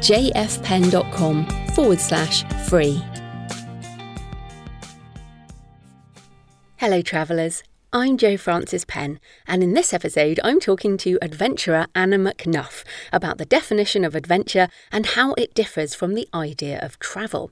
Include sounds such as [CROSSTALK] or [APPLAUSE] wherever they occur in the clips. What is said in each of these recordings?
jfpenn.com forward slash free. Hello, travellers. I'm Jo Frances Penn, and in this episode, I'm talking to adventurer Anna McNuff about the definition of adventure and how it differs from the idea of travel.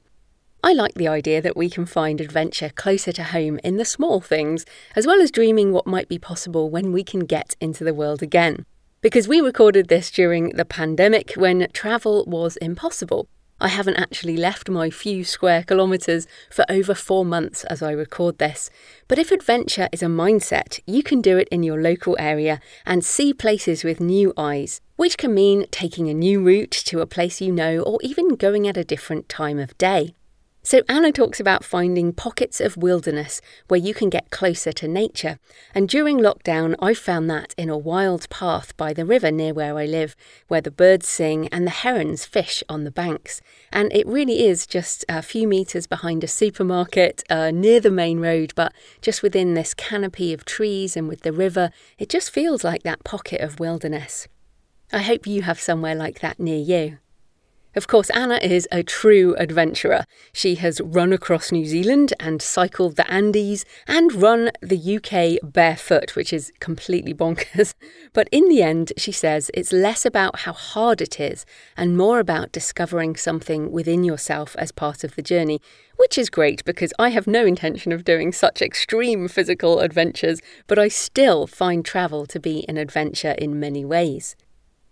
I like the idea that we can find adventure closer to home in the small things, as well as dreaming what might be possible when we can get into the world again. Because we recorded this during the pandemic when travel was impossible. I haven't actually left my few square kilometres for over four months as I record this. But if adventure is a mindset, you can do it in your local area and see places with new eyes, which can mean taking a new route to a place you know or even going at a different time of day. So, Anna talks about finding pockets of wilderness where you can get closer to nature. And during lockdown, I found that in a wild path by the river near where I live, where the birds sing and the herons fish on the banks. And it really is just a few metres behind a supermarket uh, near the main road, but just within this canopy of trees and with the river, it just feels like that pocket of wilderness. I hope you have somewhere like that near you. Of course, Anna is a true adventurer. She has run across New Zealand and cycled the Andes and run the UK barefoot, which is completely bonkers. [LAUGHS] But in the end, she says it's less about how hard it is and more about discovering something within yourself as part of the journey, which is great because I have no intention of doing such extreme physical adventures, but I still find travel to be an adventure in many ways.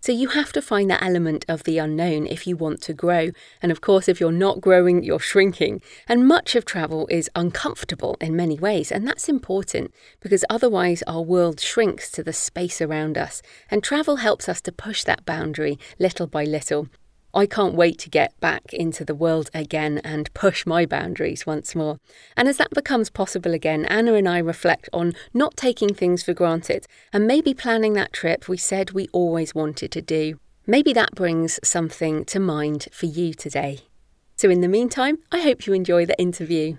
So you have to find that element of the unknown if you want to grow. And of course, if you're not growing, you're shrinking. And much of travel is uncomfortable in many ways. And that's important because otherwise our world shrinks to the space around us. And travel helps us to push that boundary little by little. I can't wait to get back into the world again and push my boundaries once more. And as that becomes possible again, Anna and I reflect on not taking things for granted and maybe planning that trip we said we always wanted to do. Maybe that brings something to mind for you today. So, in the meantime, I hope you enjoy the interview.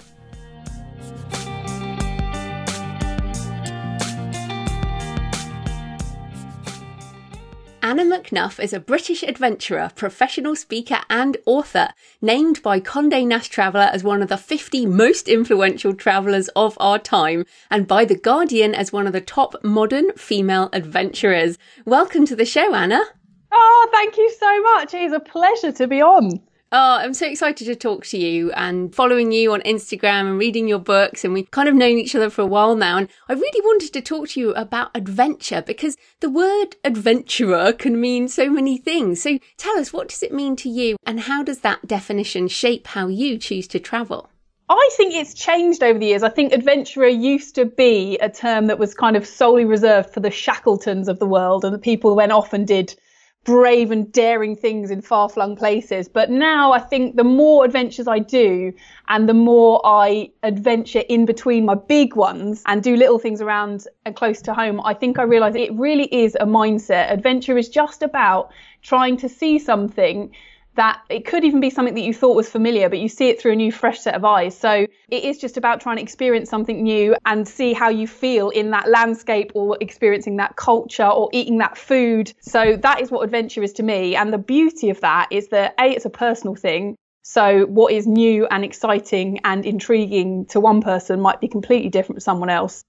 Anna McNuff is a British adventurer, professional speaker, and author, named by Condé Nast Traveller as one of the 50 most influential travellers of our time, and by The Guardian as one of the top modern female adventurers. Welcome to the show, Anna. Oh, thank you so much. It is a pleasure to be on. Oh, I'm so excited to talk to you and following you on Instagram and reading your books. And we've kind of known each other for a while now. And I really wanted to talk to you about adventure because the word adventurer can mean so many things. So tell us, what does it mean to you? And how does that definition shape how you choose to travel? I think it's changed over the years. I think adventurer used to be a term that was kind of solely reserved for the Shackletons of the world and the people who went off and did brave and daring things in far flung places. But now I think the more adventures I do and the more I adventure in between my big ones and do little things around and close to home, I think I realize it really is a mindset. Adventure is just about trying to see something that it could even be something that you thought was familiar, but you see it through a new, fresh set of eyes. So it is just about trying to experience something new and see how you feel in that landscape or experiencing that culture or eating that food. So that is what adventure is to me. And the beauty of that is that A, it's a personal thing. So what is new and exciting and intriguing to one person might be completely different to someone else.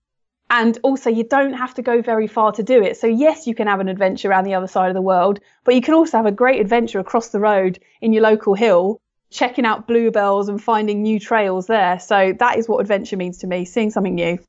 And also, you don't have to go very far to do it. So, yes, you can have an adventure around the other side of the world, but you can also have a great adventure across the road in your local hill, checking out bluebells and finding new trails there. So, that is what adventure means to me seeing something new.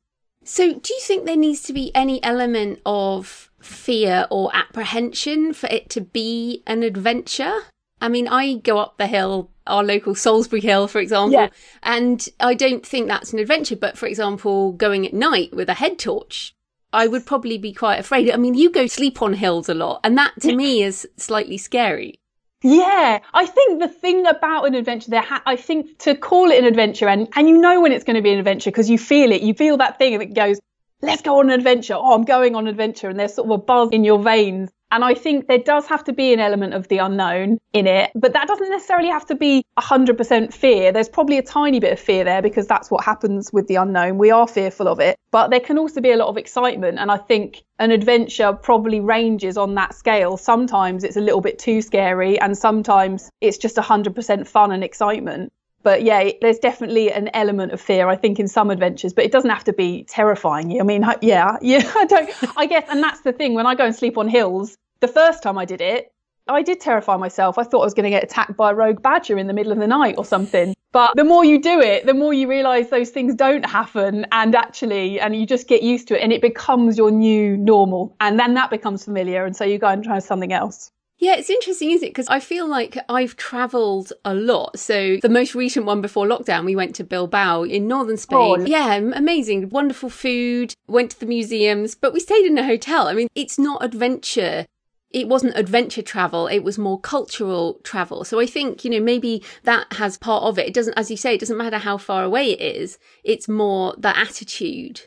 So, do you think there needs to be any element of fear or apprehension for it to be an adventure? I mean, I go up the hill, our local Solsbury Hill, for example, yeah. and I don't think that's an adventure. But for example, going at night with a head torch, I would probably be quite afraid. I mean, you go sleep on hills a lot, and that to me is slightly scary. Yeah, I think the thing about an adventure there, ha- I think to call it an adventure and, and you know when it's going to be an adventure because you feel it, you feel that thing that goes, let's go on an adventure. Oh, I'm going on an adventure. And there's sort of a buzz in your veins. And I think there does have to be an element of the unknown in it, but that doesn't necessarily have to be 100% fear. There's probably a tiny bit of fear there because that's what happens with the unknown. We are fearful of it, but there can also be a lot of excitement. And I think an adventure probably ranges on that scale. Sometimes it's a little bit too scary, and sometimes it's just 100% fun and excitement. But yeah, there's definitely an element of fear, I think, in some adventures, but it doesn't have to be terrifying you. I mean, yeah, [LAUGHS] yeah, I don't, I guess, and that's the thing when I go and sleep on hills, the first time I did it, I did terrify myself. I thought I was going to get attacked by a rogue badger in the middle of the night or something. But the more you do it, the more you realize those things don't happen. And actually, and you just get used to it and it becomes your new normal. And then that becomes familiar. And so you go and try something else. Yeah, it's interesting, isn't it? Because I feel like I've travelled a lot. So the most recent one before lockdown, we went to Bilbao in northern oh, Spain. Oh, yeah, amazing, wonderful food. Went to the museums, but we stayed in a hotel. I mean, it's not adventure. It wasn't adventure travel. It was more cultural travel. So I think, you know, maybe that has part of it. It doesn't, as you say, it doesn't matter how far away it is. It's more the attitude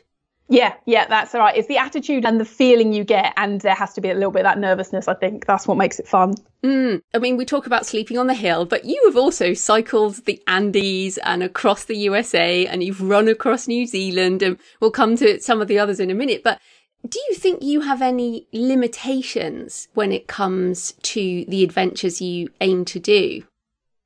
yeah, yeah, that's right. It's the attitude and the feeling you get, and there has to be a little bit of that nervousness. I think that's what makes it fun. Mm. I mean, we talk about sleeping on the hill, but you have also cycled the Andes and across the USA, and you've run across New Zealand, and we'll come to some of the others in a minute. But do you think you have any limitations when it comes to the adventures you aim to do?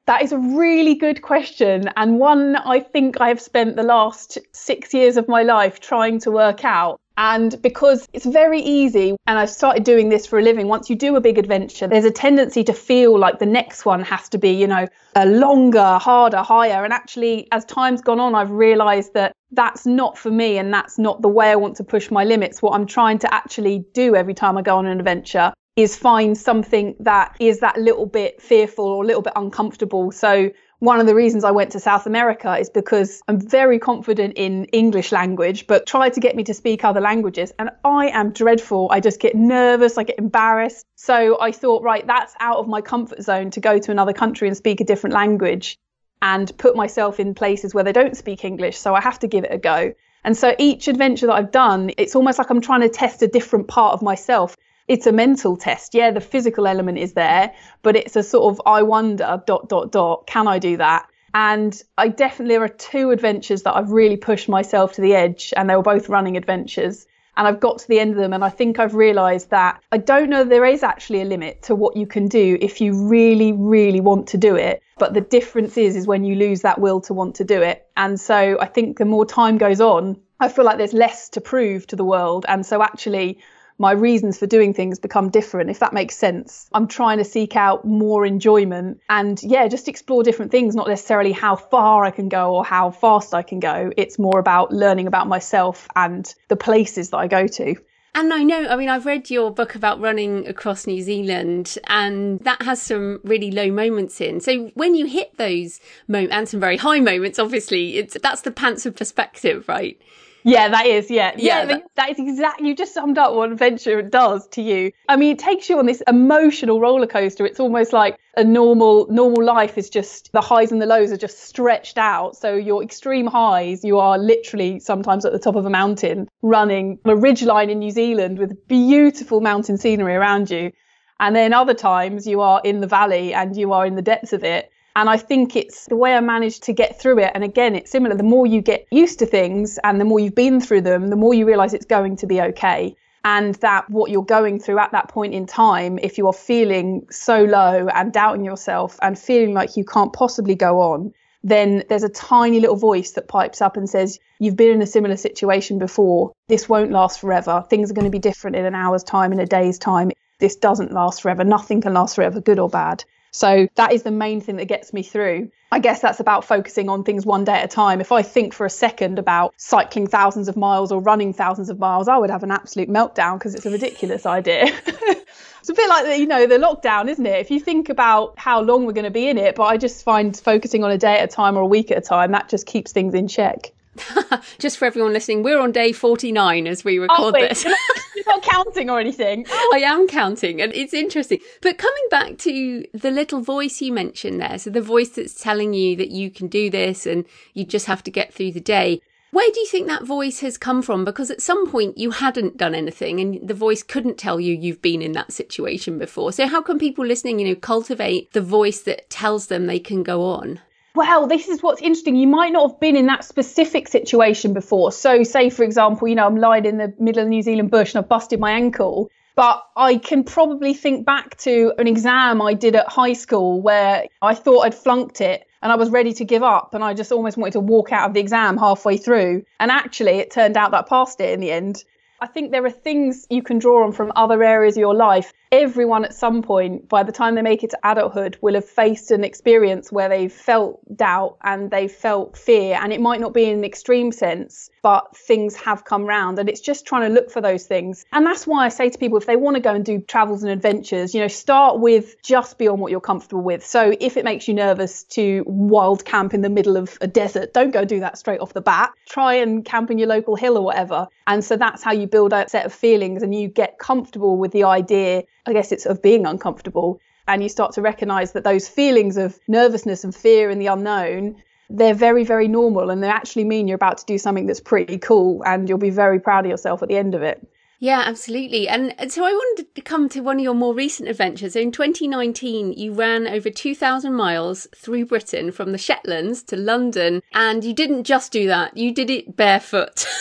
That is a really good question, and one I think I have spent the last six years of my life trying to work out. And because it's very easy, and I've started doing this for a living, once you do a big adventure, there's a tendency to feel like the next one has to be, you know, a longer, harder, higher. And actually, as time's gone on, I've realized that that's not for me and that's not the way I want to push my limits. What I'm trying to actually do every time I go on an adventure is find something that is that little bit fearful or a little bit uncomfortable. So one of the reasons I went to South America is because I'm very confident in English language, but try to get me to speak other languages. And I am dreadful. I just get nervous, I get embarrassed. So I thought, right, that's out of my comfort zone to go to another country and speak a different language and put myself in places where they don't speak English. So I have to give it a go. And so each adventure that I've done, it's almost like I'm trying to test a different part of myself it's a mental test. Yeah, the physical element is there, but it's a sort of I wonder dot dot dot. Can I do that? And I definitely there are two adventures that I've really pushed myself to the edge, and they were both running adventures. And I've got to the end of them, and I think I've realised that I don't know there is actually a limit to what you can do if you really, really want to do it. But the difference is, is when you lose that will to want to do it. And so I think the more time goes on, I feel like there's less to prove to the world. And so actually, my reasons for doing things become different, if that makes sense. I'm trying to seek out more enjoyment and, yeah, just explore different things, not necessarily how far I can go or how fast I can go. It's more about learning about myself and the places that I go to. And I know, I mean, I've read your book about running across New Zealand, and that has some really low moments in. So when you hit those moments, and some very high moments, obviously, it's that's the pants of perspective, right? Yeah, that is. Yeah, yeah. yeah that, that is exactly. You just summed up what adventure does to you. I mean, it takes you on this emotional roller coaster. It's almost like a normal normal life is just the highs and the lows are just stretched out. So your extreme highs, you are literally sometimes at the top of a mountain, running a ridge line in New Zealand with beautiful mountain scenery around you. And then other times you are in the valley and you are in the depths of it and I think it's the way I managed to get through it. And again, it's similar. The more you get used to things and the more you've been through them, the more you realize it's going to be okay. And that what you're going through at that point in time, if you are feeling so low and doubting yourself and feeling like you can't possibly go on, then there's a tiny little voice that pipes up and says, You've been in a similar situation before. This won't last forever. Things are going to be different in an hour's time, in a day's time. This doesn't last forever. Nothing can last forever, good or bad. So that is the main thing that gets me through. I guess that's about focusing on things one day at a time. If I think for a second about cycling thousands of miles or running thousands of miles, I would have an absolute meltdown because it's a ridiculous idea. [LAUGHS] it's a bit like the, you know, the lockdown, isn't it? If you think about how long we're going to be in it, but I just find focusing on a day at a time or a week at a time, that just keeps things in check. [LAUGHS] just for everyone listening, we're on day 49 as we record oh, this. [LAUGHS] not counting or anything. [LAUGHS] I am counting, and it's interesting. But coming back to the little voice you mentioned there, so the voice that's telling you that you can do this and you just have to get through the day. Where do you think that voice has come from? Because at some point you hadn't done anything and the voice couldn't tell you you've been in that situation before. So how can people listening, you know, cultivate the voice that tells them they can go on? Well, this is what's interesting. You might not have been in that specific situation before. So, say, for example, you know, I'm lying in the middle of the New Zealand bush and I've busted my ankle. But I can probably think back to an exam I did at high school where I thought I'd flunked it and I was ready to give up and I just almost wanted to walk out of the exam halfway through. And actually, it turned out that I passed it in the end. I think there are things you can draw on from other areas of your life everyone at some point, by the time they make it to adulthood, will have faced an experience where they've felt doubt and they've felt fear. And it might not be in an extreme sense, but things have come round. And it's just trying to look for those things. And that's why I say to people if they want to go and do travels and adventures, you know, start with just beyond what you're comfortable with. So if it makes you nervous to wild camp in the middle of a desert, don't go do that straight off the bat. Try and camp in your local hill or whatever. And so that's how you build a set of feelings and you get comfortable with the idea I guess it's of being uncomfortable. And you start to recognize that those feelings of nervousness and fear and the unknown, they're very, very normal and they actually mean you're about to do something that's pretty cool and you'll be very proud of yourself at the end of it. Yeah, absolutely. And, uh, so I wanted to come to one of your more recent adventures. So in 2019, you ran over 2,000 miles through Britain from the Shetlands to London. And you didn't just do that, you did it barefoot. [LAUGHS]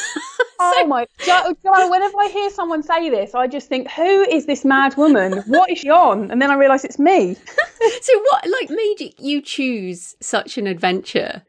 Oh my [LAUGHS] God. Whenever I hear someone say this, I just think, who is this mad woman? What is she on? And then I realise it's me. [LAUGHS] so, what like made you choose such an adventure?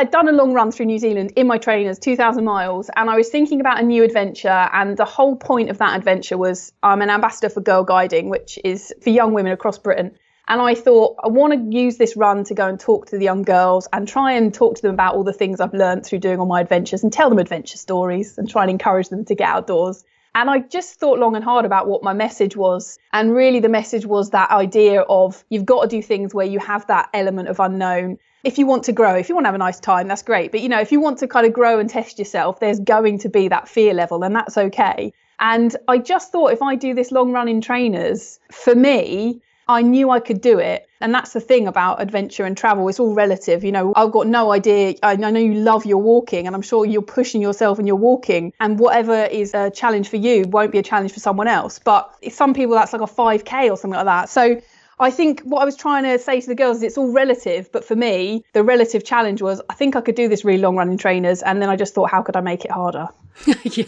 I'd done a long run through New Zealand in my trainers, 2,000 miles, and I was thinking about a new adventure. And the whole point of that adventure was I'm an ambassador for Girl Guiding, which is for young women across Britain. And I thought, I want to use this run to go and talk to the young girls and try and talk to them about all the things I've learned through doing all my adventures and tell them adventure stories and try and encourage them to get outdoors. And I just thought long and hard about what my message was. And really, the message was that idea of you've got to do things where you have that element of unknown. If you want to grow, if you want to have a nice time, that's great. But, you know, if you want to kind of grow and test yourself, there's going to be that fear level, and that's okay. And I just thought if I do this long run in trainers, for me, I knew I could do it. And that's the thing about adventure and travel. It's all relative. You know, I've got no idea. I know you love your walking, and I'm sure you're pushing yourself and you're walking. And whatever is a challenge for you won't be a challenge for someone else. But some people, that's like a 5K or something like that. So I think what I was trying to say to the girls is it's all relative, but for me, the relative challenge was I think I could do this really long running trainers, and then I just thought, how could I make it harder? [LAUGHS] yeah.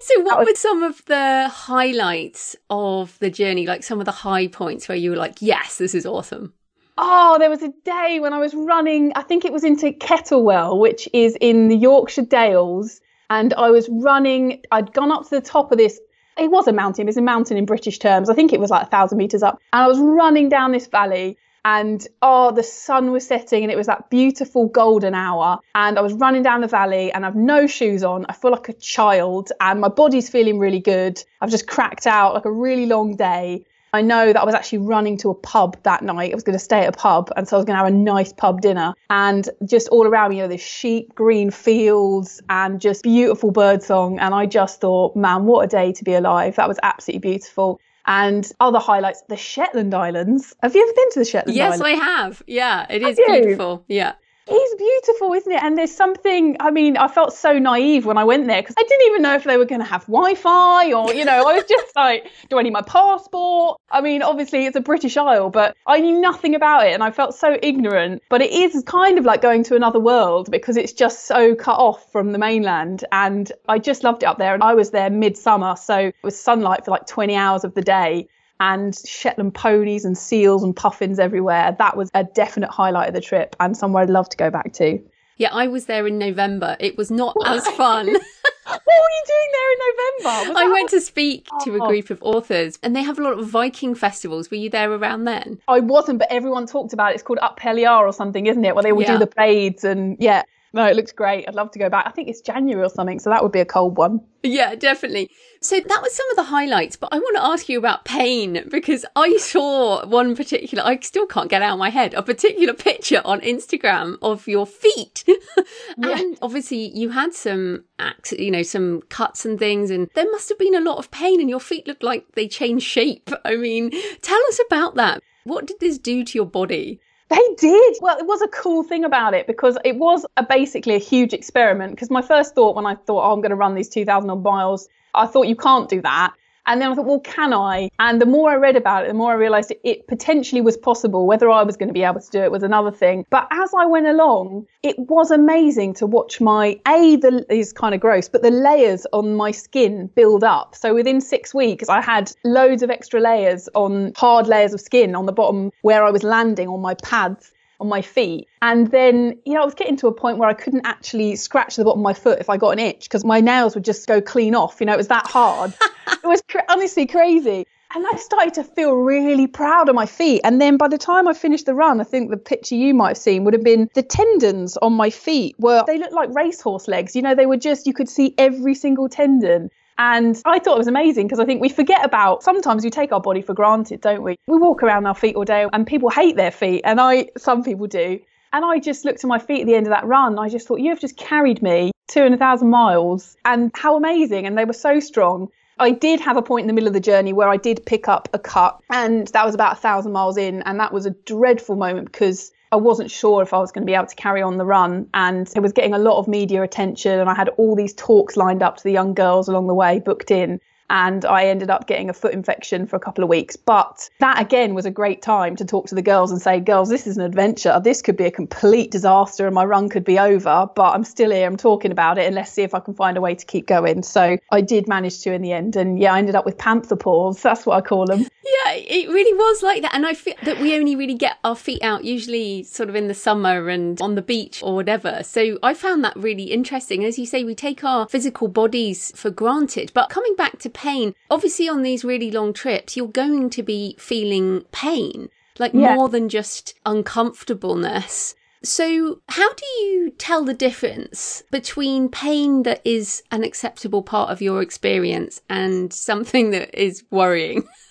So, what was... were some of the highlights of the journey? Like some of the high points where you were like, yes, this is awesome? Oh, there was a day when I was running, I think it was into Kettlewell, which is in the Yorkshire Dales. And I was running, I'd gone up to the top of this it was a mountain. It was a mountain in British terms. I think it was like a thousand meters up. And I was running down this valley and oh, the sun was setting and it was that beautiful golden hour. And I was running down the valley and I've no shoes on. I feel like a child and my body's feeling really good. I've just cracked out like a really long day. I know that I was actually running to a pub that night. I was going to stay at a pub, and so I was going to have a nice pub dinner. And just all around me, you know, this sheep green fields and just beautiful bird song. And I just thought, man, what a day to be alive. That was absolutely beautiful. And other highlights, the Shetland Islands. Have you ever been to the Shetland yes, Islands? Yes, I have. Yeah, it is beautiful. Yeah. It's beautiful, isn't it? And there's something, I mean, I felt so naive when I went there because I didn't even know if they were going to have Wi Fi or, you know, I was just [LAUGHS] like, do I need my passport? I mean, obviously it's a British Isle, but I knew nothing about it and I felt so ignorant. But it is kind of like going to another world because it's just so cut off from the mainland. And I just loved it up there. And I was there midsummer, so it was sunlight for like 20 hours of the day and Shetland ponies and seals and puffins everywhere. That was a definite highlight of the trip and somewhere I'd love to go back to. Yeah, I was there in November. It was not as fun. [LAUGHS] what were you doing there in November? Was I went to speak oh. to a group of authors and they have a lot of Viking festivals. Were you there around then? I wasn't, but everyone talked about it. It's called Up or something, isn't it? Where they all yeah. do the parades and yeah No, it looks great. I'd love to go back. I think it's January or something, so that would be a cold one. Yeah, definitely. So that was some of the highlights, but I want to ask you about pain because I saw one particular, I still can't get out of my head, a particular picture on Instagram of your feet. [LAUGHS] yeah. And obviously you had some, you know, some cuts and things, and there must have been a lot of pain, and your feet looked like they changed shape. I mean, tell us about that. What did this do to your body? They did. Well, it was a cool thing about it because it was a, basically a huge experiment. Because my first thought when I thought, oh, I'm going to run these 2,000 odd miles, I thought you can't do that. And then I thought, well, can I? And the more I read about it, the more I realized it, it, potentially was possible. Whether I was going to be able to do it was another thing. But as I went along, it was amazing to watch my A, the is kind of gross, but the layers on my skin build up. So within six weeks, I had loads of extra layers on hard layers of skin on the bottom where I was landing on my pads on my feet. And then, you know, I was getting to a point where I couldn't actually scratch the bottom of my foot if I got an itch because my nails would just go clean off. You know, it was that hard. [LAUGHS] it was cr- honestly crazy. And I started to feel really proud of my feet. And then by the time I finished the run, I think the picture you might have seen would have been the tendons on my feet were, they looked like racehorse legs. You know, they were just, you could see every single tendon. And I thought it was amazing because I think we forget about sometimes we take our body for granted, don't we? We walk around our feet all day and people hate their feet. And I, some people do. And I just looked at my feet at the end of that run. I just thought, you have just carried me 200,000 miles and how amazing. And they were so strong. I did have a point in the middle of the journey where I did pick up a cut, and that was about a thousand miles in. And that was a dreadful moment because I wasn't sure if I was going to be able to carry on the run. And it was getting a lot of media attention. And I had all these talks lined up to the young girls along the way, booked in and I ended up getting a foot infection for a couple of weeks. But that again was a great time to talk to the girls and say, girls, this is an adventure. This could be a complete disaster and my run could be over, but I'm still here. I'm talking about it and let's see if I can find a way to keep going. So I did manage to in the end. And yeah, I ended up with panther paws. [LAUGHS] That's what I call them. Yeah, it really was like that. And I feel that we only really get our feet out usually sort of in the summer and on the beach or whatever. So I found that really interesting. As you say, we take our physical bodies for granted. But coming back to pain. Obviously, on these really long trips, you're going to be feeling pain, like yeah. more than just uncomfortableness. So, how do you tell the difference between pain that is an acceptable part of your experience and something that is worrying? [LAUGHS]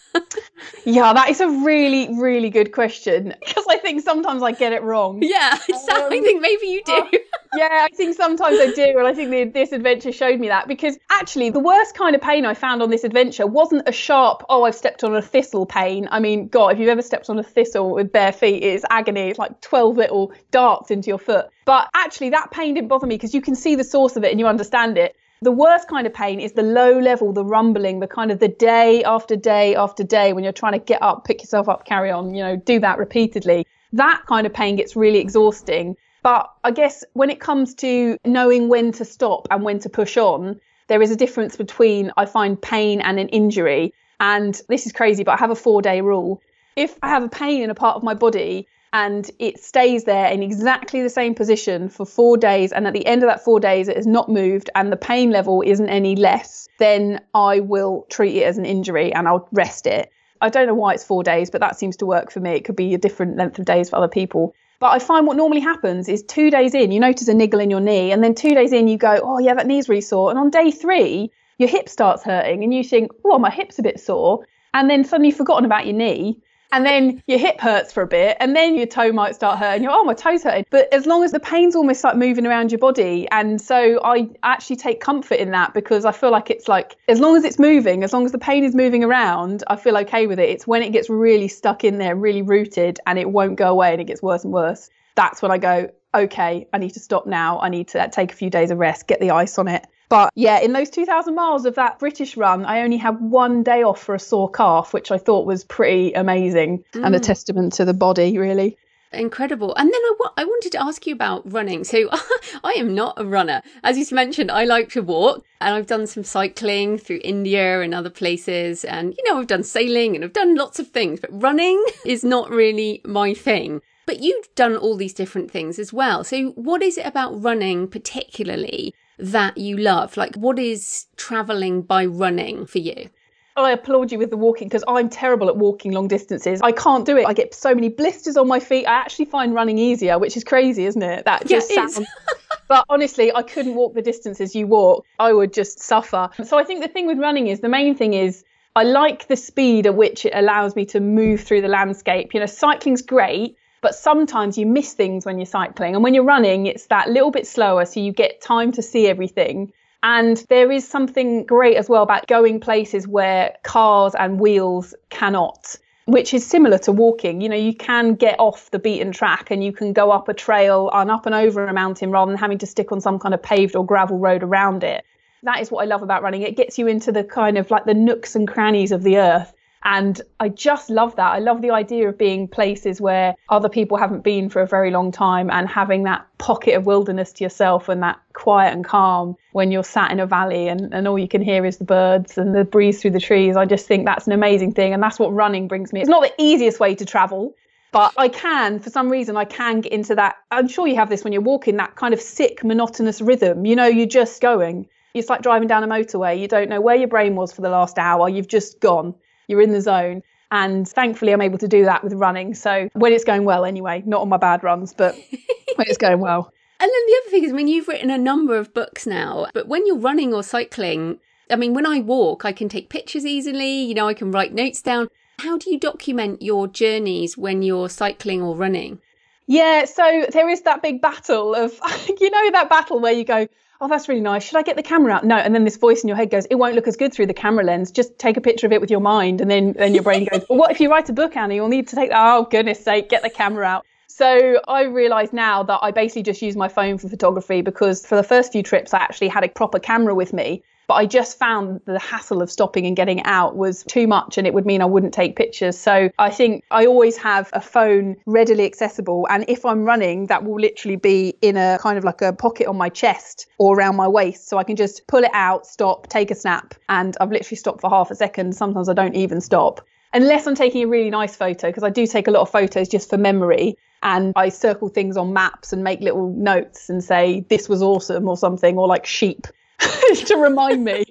yeah, that is a really, really good question because I think sometimes I get it wrong. Yeah, [LAUGHS] um, I think maybe you do. yeah, I think sometimes I do, and I think the, this adventure showed me that because actually the worst kind of pain I found on this adventure wasn't a sharp, oh, I've stepped on a thistle pain. I mean, God, if you've ever stepped on a thistle with bare feet, it's agony. It's like 12 little darts into your foot. But actually, that pain didn't bother me because you can see the source of it and you understand it. The worst kind of pain is the low level, the rumbling, the kind of the day after day after day when you're trying to get up, pick yourself up, carry on, you know, do that repeatedly. That kind of pain gets really exhausting. But I guess when it comes to knowing when to stop and when to push on, there is a difference between, I find, pain and an injury. And this is crazy, but I have a four day rule. If I have a pain in a part of my body and it stays there in exactly the same position for four days, and at the end of that four days it has not moved and the pain level isn't any less, then I will treat it as an injury and I'll rest it. I don't know why it's four days, but that seems to work for me. It could be a different length of days for other people. But I find what normally happens is two days in, you notice a niggle in your knee, and then two days in, you go, oh, yeah, that knee's really sore. And on day three, your hip starts hurting, and you think, oh, my hip's a bit sore. And then suddenly you've forgotten about your knee and then your hip hurts for a bit, and then your toe might start hurting. You're, oh, my toe's hurting. But as long as the pain's almost like moving around your body, and so I actually take comfort in that because I feel like it's like as long as it's moving, as long as the pain is moving around, I feel okay with it. It's when it gets really stuck in there, really rooted, and it won't go away, and it gets worse and worse. That's when I go, okay, I need to stop now. I need to take a few days of rest, get the ice on it, but yeah, in those 2,000 miles of that British run, I only had one day off for a sore calf, which I thought was pretty amazing mm. and a mm. testament to the body, really. Incredible. And then I, w- I wanted to ask you about running. So [LAUGHS] I am not a runner. As you mentioned, I like to walk and I've done some cycling through India and other places. And, you know, I've done sailing and I've done lots of things, but running [LAUGHS] is not really my thing. But you've done all these different things as well. So what is it about running particularly that you love? Like, what is traveling by running for you? I applaud you with the walking because I'm terrible at walking long distances. I can't do it. I get so many blisters on my feet. I actually find running easier, which is crazy, isn't it? That just yeah, sounds [LAUGHS] but honestly, I couldn't walk the distances you walk. I would just suffer. So I think the thing with running is the main thing is I like the speed at which it allows me to move through the landscape. You know, cycling's great, but sometimes you miss things when you're cycling. And when you're running, it's that little bit slower, so you get time to see everything. And there is something great as well about going places where cars and wheels cannot which is similar to walking. You know, you can get off the beaten track and you can go up a trail and up and over a mountain rather than having to stick on some kind of paved or gravel road around it. That is what I love about running. It gets you into the kind of like the nooks and crannies of the earth and I just love that. I love the idea of being places where other people haven't been for a very long time and having that pocket of wilderness to yourself and that quiet and calm when you're sat in a valley and, and all you can hear is the birds and the breeze through the trees. I just think that's an amazing thing. And that's what running brings me. It's not the easiest way to travel. But I can, for some reason, I can get into that. I'm sure you have this when you're walking, that kind of sick, monotonous rhythm. You know, you're just going. It's like driving down a motorway. You don't know where your brain was for the last hour. You've just gone you're in the zone. And thankfully, I'm able to do that with running. So when it's going well, anyway, not on my bad runs, but [LAUGHS] when it's going well. And then the other thing is, I mean, you've written a number of books now, but when you're running or cycling, I mean, when I walk, I can take pictures easily, you know, I can write notes down. How do you document your journeys when you're cycling or running? Yeah, so there is that big battle of, [LAUGHS] you know, that battle where you go, oh, that's really nice. Should I get the camera out? No. And then this voice in your head goes, it won't look as good through the camera lens. Just take a picture of it with your mind. And then, then your brain goes, well, what if you write a book, Annie? You'll need to take. Oh, goodness sake, get the camera out. So I realise now that I basically just use my phone for photography because for the first few trips, I actually had a proper camera with me but I just found the hassle of stopping and getting out was too much and it would mean I wouldn't take pictures. So I think I always have a phone readily accessible. And if I'm running, that will literally be in a kind of like a pocket on my chest or around my waist. So I can just pull it out, stop, take a snap. And I've literally stopped for half a second. Sometimes I don't even stop. Unless I'm taking a really nice photo, because I do take a lot of photos just for memory and I circle things on maps and make little notes and say this was awesome or something or like sheep [LAUGHS] to remind me.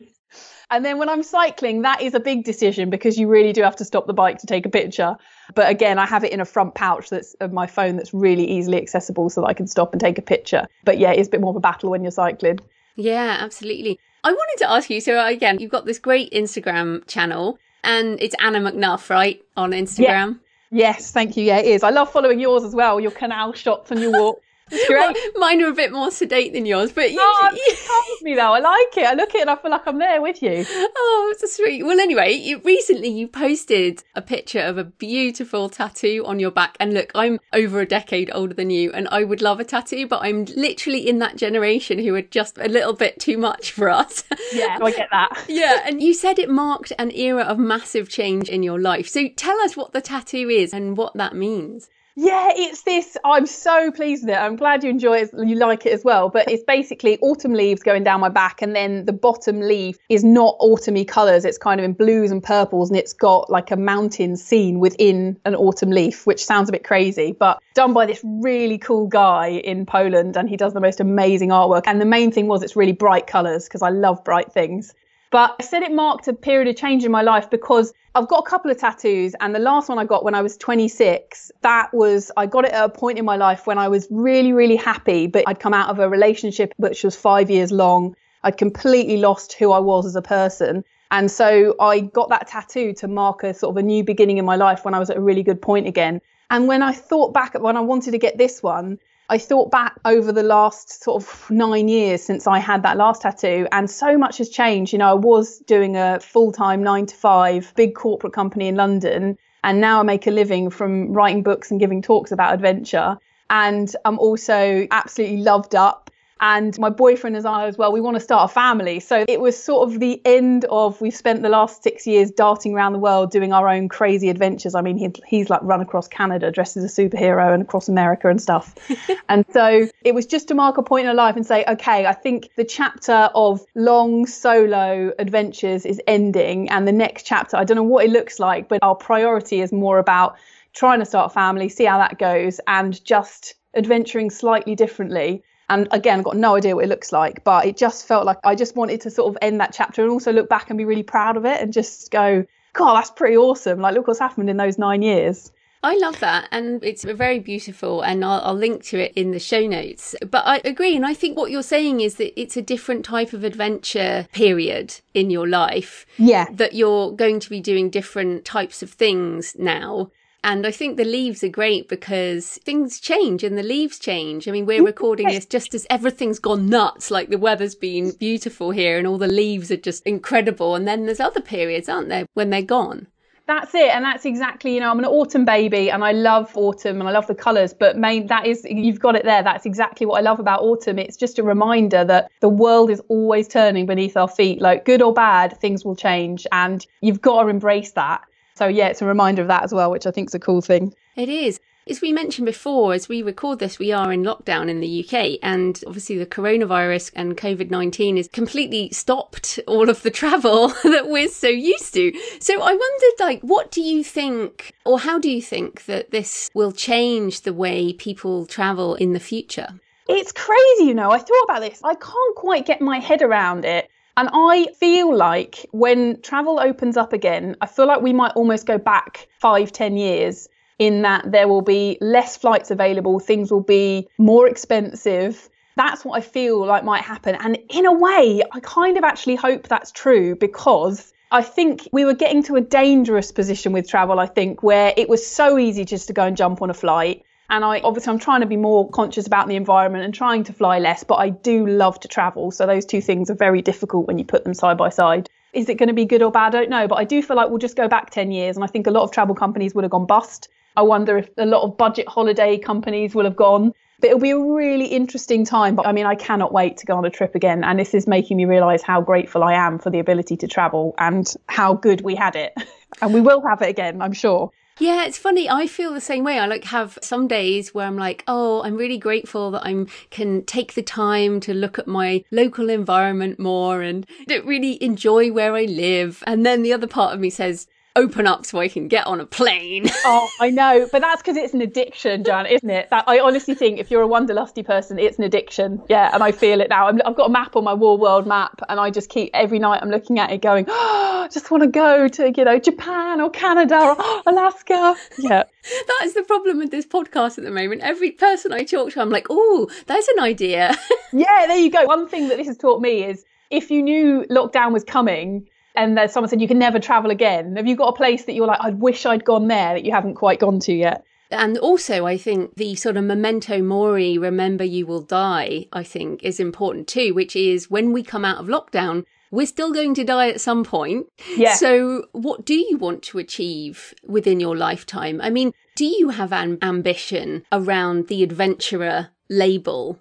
And then when I'm cycling, that is a big decision because you really do have to stop the bike to take a picture. But again, I have it in a front pouch that's of my phone that's really easily accessible so that I can stop and take a picture. But yeah, it's a bit more of a battle when you're cycling. Yeah, absolutely. I wanted to ask you so again, you've got this great Instagram channel and it's Anna McNuff, right? On Instagram. Yeah. Yes, thank you. Yeah, it is. I love following yours as well, your canal shots and your walk. Great. Mine are a bit more sedate than yours, but you, oh, [LAUGHS] you told me though. I like it. I look at it and I feel like I'm there with you. Oh, it's so sweet. Well, anyway, you, recently you posted a picture of a beautiful tattoo on your back, and look, I'm over a decade older than you, and I would love a tattoo, but I'm literally in that generation who are just a little bit too much for us. [LAUGHS] Yeah, I get that. [LAUGHS] yeah, and you said it marked an era of massive change in your life. So tell us what the tattoo is and what that means. Yeah, it's this. I'm so pleased with it. I'm glad you enjoy it, you like it as well. But it's basically autumn leaves going down my back, and then the bottom leaf is not autumny colours. It's kind of in blues and purples, and it's got like a mountain scene within an autumn leaf, which sounds a bit crazy, but done by this really cool guy in Poland, and he does the most amazing artwork. And the main thing was it's really bright colours because I love bright things. But I said it marked a period of change in my life because I've got a couple of tattoos, and the last one I got when I was 26, that was, I got it at a point in my life when I was really, really happy, but I'd come out of a relationship which was five years long. I'd completely lost who I was as a person. And so I got that tattoo to mark a sort of a new beginning in my life when I was at a really good point again. And when I thought back when I wanted to get this one, I thought back over the last sort of nine years since I had that last tattoo, and so much has changed. You know, I was doing a full time nine to five big corporate company in London, and now I make a living from writing books and giving talks about adventure. And I'm also absolutely loved up and my boyfriend as well, we want to start a family. So it was sort of the end of we've spent the last six years darting around the world doing our own crazy adventures. I mean, he, he's like run across Canada dressed as a superhero and across America and stuff. [LAUGHS] and so it was just to mark a point in our life and say, okay, I think the chapter of long solo adventures is ending. And the next chapter, I don't know what it looks like, but our priority is more about trying to start a family, see how that goes, and just adventuring slightly differently and again, I've got no idea what it looks like, but it just felt like I just wanted to sort of end that chapter and also look back and be really proud of it and just go, God, that's pretty awesome. Like, look what's happened in those nine years. I love that. And it's very beautiful. And I'll, I'll, link to it in the show notes. But I agree. And I think what you're saying is that it's a different type of adventure period in your life. Yeah. That you're going to be doing different types of things now. And I think the leaves are great because things change and the leaves change. I mean, we're mm, recording this just as everything's gone nuts, like the weather's been beautiful here and all the leaves are just incredible. And then there's other periods, aren't there, when they're gone? That's it, and that's exactly you know I'm an autumn baby, and I love autumn and I love the colours. But main that is you've got it there. That's exactly what I love about autumn. It's just a reminder that the world is always turning beneath our feet. Like good or bad, things will change, and you've got to embrace that. So yeah, it's a reminder of that as well, which I think is a cool thing. It is. As we mentioned before, as we record this, we are in lockdown in the UK, and obviously the coronavirus and COVID 19 has completely stopped all of the travel [LAUGHS] that we're so used to. So I wondered, like, what do you think, or how do you think that this will change the way people travel in the future? It's crazy, you know. I thought about this. I can't quite get my head around it. And I feel like when travel opens up again, I feel like we might almost go back five, ten years in that there will be less flights available, things will be more expensive. That's what I feel like might happen. And in a way, I kind of actually hope that's true because I think we were getting to a dangerous position with travel, I think, where it was so easy just to go and jump on a flight. And I obviously I'm trying to be more conscious about the environment and trying to fly less, but I do love to travel. So those two things are very difficult when you put them side by side. Is it going to be good or bad? I don't know, but I do feel like we'll just go back 10 years and I think a lot of travel companies would have gone bust I wonder if a lot of budget holiday companies will have gone. But it'll be a really interesting time. But I mean, I cannot wait to go on a trip again. And this is making me realize how grateful I am for the ability to travel and how good we had it. [LAUGHS] and we will have it again, I'm sure. Yeah, it's funny. I feel the same way. I like have some days where I'm like, oh, I'm really grateful that I can take the time to look at my local environment more and really enjoy where I live. And then the other part of me says, open up so I can get on a plane. [LAUGHS] oh, I know, but that's because it's an addiction, Jan, isn't it? That I honestly think if you're a wanderlusty person, it's an addiction. Yeah, and I feel it now. i have got a map on my wall world map, and I just keep every night I'm looking at it, going, oh, [GASPS] I just want to go to you know Japan or Canada or oh, [GASPS] Alaska. Yeah, [LAUGHS] that is the problem with this podcast at the moment. Every person I talk to, I'm like, oh, there's an idea. [LAUGHS] yeah, there you go. One thing that this has taught me is if you knew lockdown was coming and there's someone said you can never travel again. Have you got a place that you're like, I wish I'd gone there that you haven't quite gone to yet? And also, I think the sort of memento mori, remember you will die, I think is important too, which is when we come out of lockdown, we're still going to die at some point. Yeah. So, what do you want to achieve within your lifetime? I mean, do you have an ambition around the adventurer label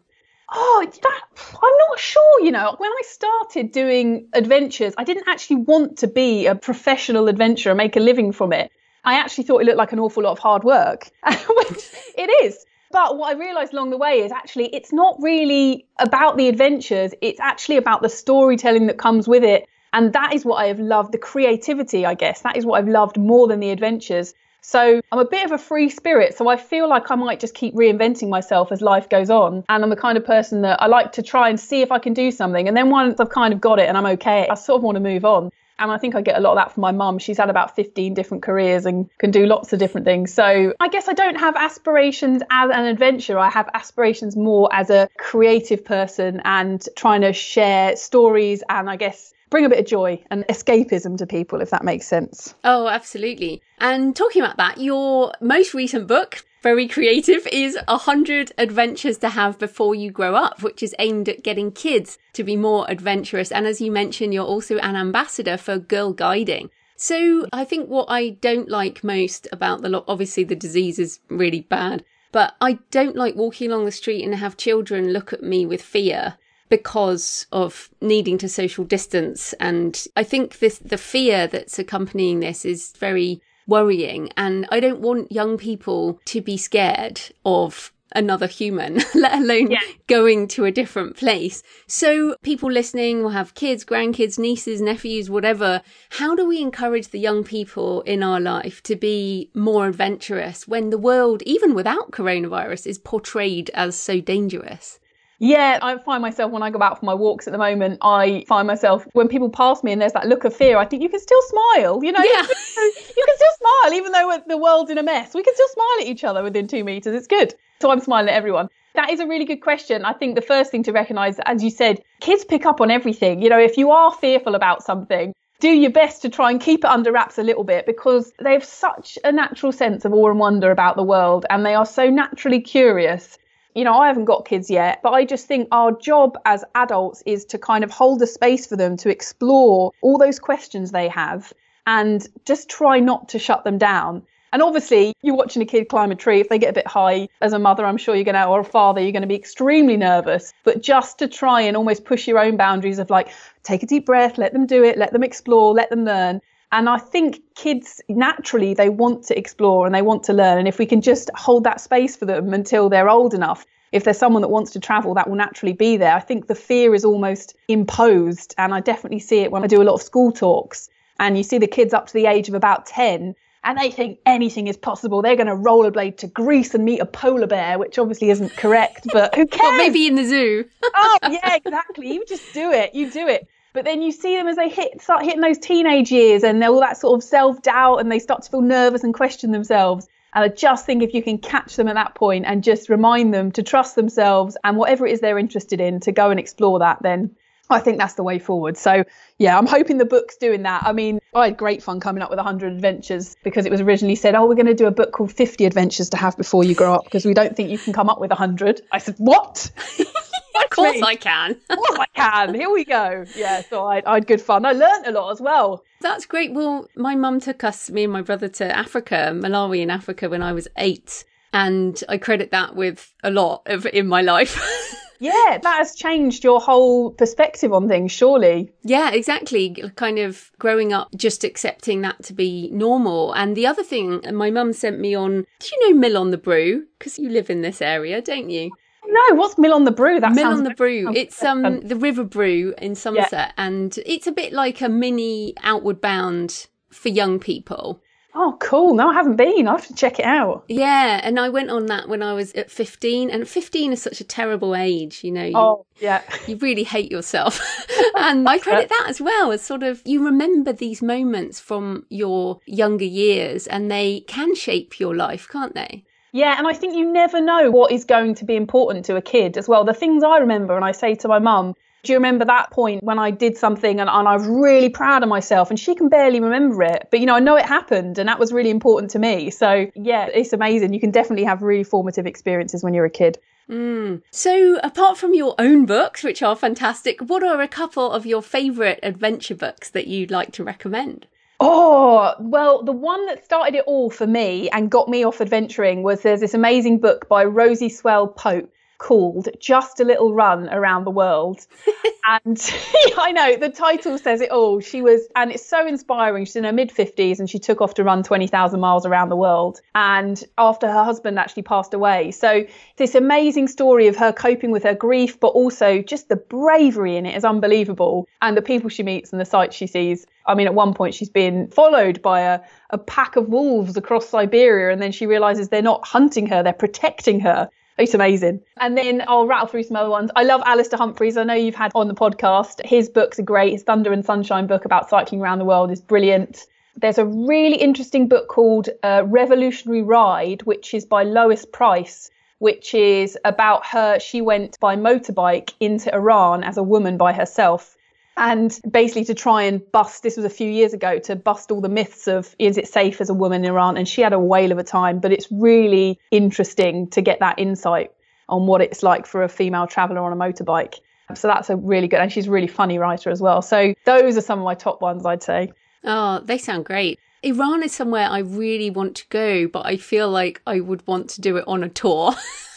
Oh, that I'm not sure. You know, when I started doing adventures, I didn't actually want to be a professional adventurer, make a living from it. I actually thought it looked like an awful lot of hard work, [LAUGHS] which it is. But what I realized along the way is actually it's not really about the adventures, it's actually about the storytelling that comes with it. And that is what I have loved the creativity, I guess. That is what I've loved more than the adventures. So I'm a bit of a free spirit. So I feel like I might just keep reinventing myself as life goes on. And I'm the kind of person that I like to try and see if I can do something. And then once I've kind of got it and I'm okay, I sort of want to move on. And I think I get a lot of that from my mum. She's had about 15 different careers and can do lots of different things. So I guess I don't have aspirations as an adventurer. I have aspirations more as a creative person and trying to share stories and I guess bring a bit of joy and escapism to people, if that makes sense. Oh, absolutely. And talking about that, your most recent book, very creative, is 100 Adventures to Have Before You Grow Up, which is aimed at getting kids to be more adventurous. And as you mentioned, you're also an ambassador for Girl Guiding. So I think what I don't like most about the lot, obviously the disease is really bad, but I don't like walking along the street and have children look at me with fear because of needing to social distance. And I think this, the fear that's accompanying this is very worrying. And I don't want young people to be scared of another human, [LAUGHS] let alone yeah. going to a different place. So people listening will have kids, grandkids, nieces, nephews, whatever. How do we encourage the young people in our life to be more adventurous when the world, even without coronavirus, is portrayed as so dangerous? Yeah, I find myself when I go out for my walks at the moment, I find myself when people pass me and there's that look of fear, I think you can still smile, you know? Yeah. [LAUGHS] you can still smile, even though the world's in a mess. We can still smile at each other within two meters. It's good. So I'm smiling at everyone. That is a really good question. I think the first thing to recognize, as you said, kids pick up on everything. You know, if you are fearful about something, do your best to try and keep it under wraps a little bit because they have such a natural sense of awe and wonder about the world and they are so naturally curious you know, I haven't got kids yet, but I just think our job as adults is to kind of hold a space for them to explore all those questions they have and just try not to shut them down. And obviously, you're watching a kid climb a tree. If they get a bit high, as a mother, I'm sure you're going to, or a father, you're going to be extremely nervous. But just to try and almost push your own boundaries of like, take a deep breath, let them do it, let them explore, let them learn. And I think kids naturally they want to explore and they want to learn. And if we can just hold that space for them until they're old enough, if there's someone that wants to travel, that will naturally be there. I think the fear is almost imposed. And I definitely see it when I do a lot of school talks. And you see the kids up to the age of about 10 and they think anything is possible. They're going to rollerblade to Greece and meet a polar bear, which obviously isn't correct, but [LAUGHS] who cares? well, maybe in the zoo. oh, yeah, exactly. You just do it. You do it. But then you see them as they hit start hitting those teenage years and all that sort of self doubt and they start to feel nervous and question themselves. And I just think if you can catch them at that point and just remind them to trust themselves and whatever it is they're interested in to go and explore that, then I think that's the way forward. So, yeah, I'm hoping the book's doing that. I mean, I had great fun coming up with 100 adventures because it was originally said, oh, we're going to do a book called 50 Adventures to Have Before You Grow Up because we don't think you can come up with 100. I said, what? [LAUGHS] of course I can. of course I can. Here we go. Yeah, so I, I had good fun. I learned a lot as well. That's great. Well, my mum took us, me and my brother, to Africa, Malawi in Africa when I was eight. And I credit that with a lot of in my life. [LAUGHS] yeah, that has changed your whole perspective on things, surely. Yeah, exactly. Kind of growing up, just accepting that to be normal. And the other thing, my mum sent me on, do you know Mill on the Brue? Because you live in this area, don't you? No, what's Mill on the Brue? That Mill on the Brue. It's um the River Brue in Somerset, yeah. and it's a bit like a mini Outward Bound for young people. Oh, cool. No, I haven't been. I have to check it out. Yeah. And I went on that when I was at 15. And 15 is such a terrible age, you know. You, oh, yeah. [LAUGHS] You really hate yourself. [LAUGHS] and I credit that as well as sort of you remember these moments from your younger years and they can shape your life, can't they? Yeah, and I think you never know what is going to be important to a kid as well. The things I remember, and I say to my mum, do you remember that point when I did something and, and I was really proud of myself? And she can barely remember it, but you know, I know it happened and that was really important to me. So, yeah, it's amazing. You can definitely have really formative experiences when you're a kid. Mm. So, apart from your own books, which are fantastic, what are a couple of your favourite adventure books that you'd like to recommend? Oh, well, the one that started it all for me and got me off adventuring was there's this amazing book by Rosie Swale Pope called Just a Little Run Around the World. [LAUGHS] and [LAUGHS] I know the title says it all. She was, and it's so inspiring. She's in her mid 50s and she took off to run 20,000 miles around the world. And after her husband actually passed away. So this amazing story of her coping with her grief, but also just the bravery in it is unbelievable. And the people she meets and the sights she sees. I mean, at one point she's been followed by a, a pack of wolves across Siberia, and then she realizes they're not hunting her, they're protecting her. It's amazing. And then I'll rattle through some other ones. I love Alastair Humphreys. I know you've had on the podcast. His books are great. His Thunder and Sunshine book about cycling around the world is brilliant. There's a really interesting book called uh, Revolutionary Ride, which is by Lois Pryce, which is about her. She went by motorbike into Iran as a woman by herself and basically to try and bust this was a few years ago to bust all the myths of is it safe as a woman in Iran? And she had a whale of a time but it's really interesting to get that insight on what it's like for a female traveler on a motorbike. So that's a really good and she's a really funny writer as well. So those are some of my top ones I'd say. Oh they sound great. Iran is somewhere I really want to go but I feel like I would want to do it on a tour [LAUGHS]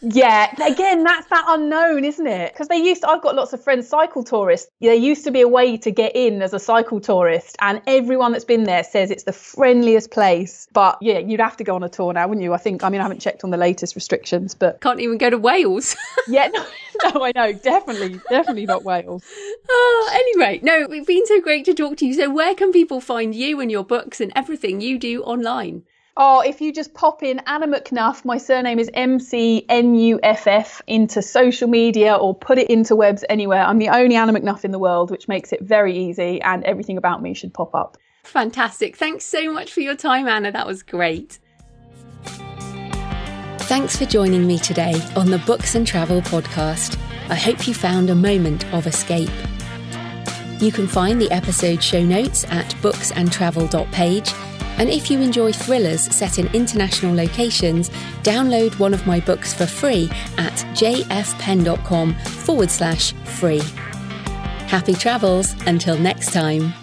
Yeah, again, that's that unknown, isn't it? Because they used to, I've got lots of friends, cycle tourists. There used to be a way to get in as a cycle tourist, and everyone that's been there says it's the friendliest place. But yeah, you'd have to go on a tour now, wouldn't you? I think, I mean, I haven't checked on the latest restrictions, but. Can't even go to Wales. [LAUGHS] yeah, no, [LAUGHS] no, I know. Definitely, definitely not Wales. Oh, anyway, no, it's been so great to talk to you. So, where can people find you and your books and everything you do online? Oh, if you just pop in Anna McNuff, my surname is M C N U F F, into social media or put it into webs anywhere. I'm the only Anna McNuff in the world, which makes it very easy, and everything about me should pop up. Fantastic. Thanks so much for your time, Anna. That was great. Thanks for joining me today on the Books and Travel podcast. I hope you found a moment of escape. You can find the episode show notes at booksandtravel.page and if you enjoy thrillers set in international locations, download one of my books for free at jfpenn.com forward slash free. Happy travels until next time.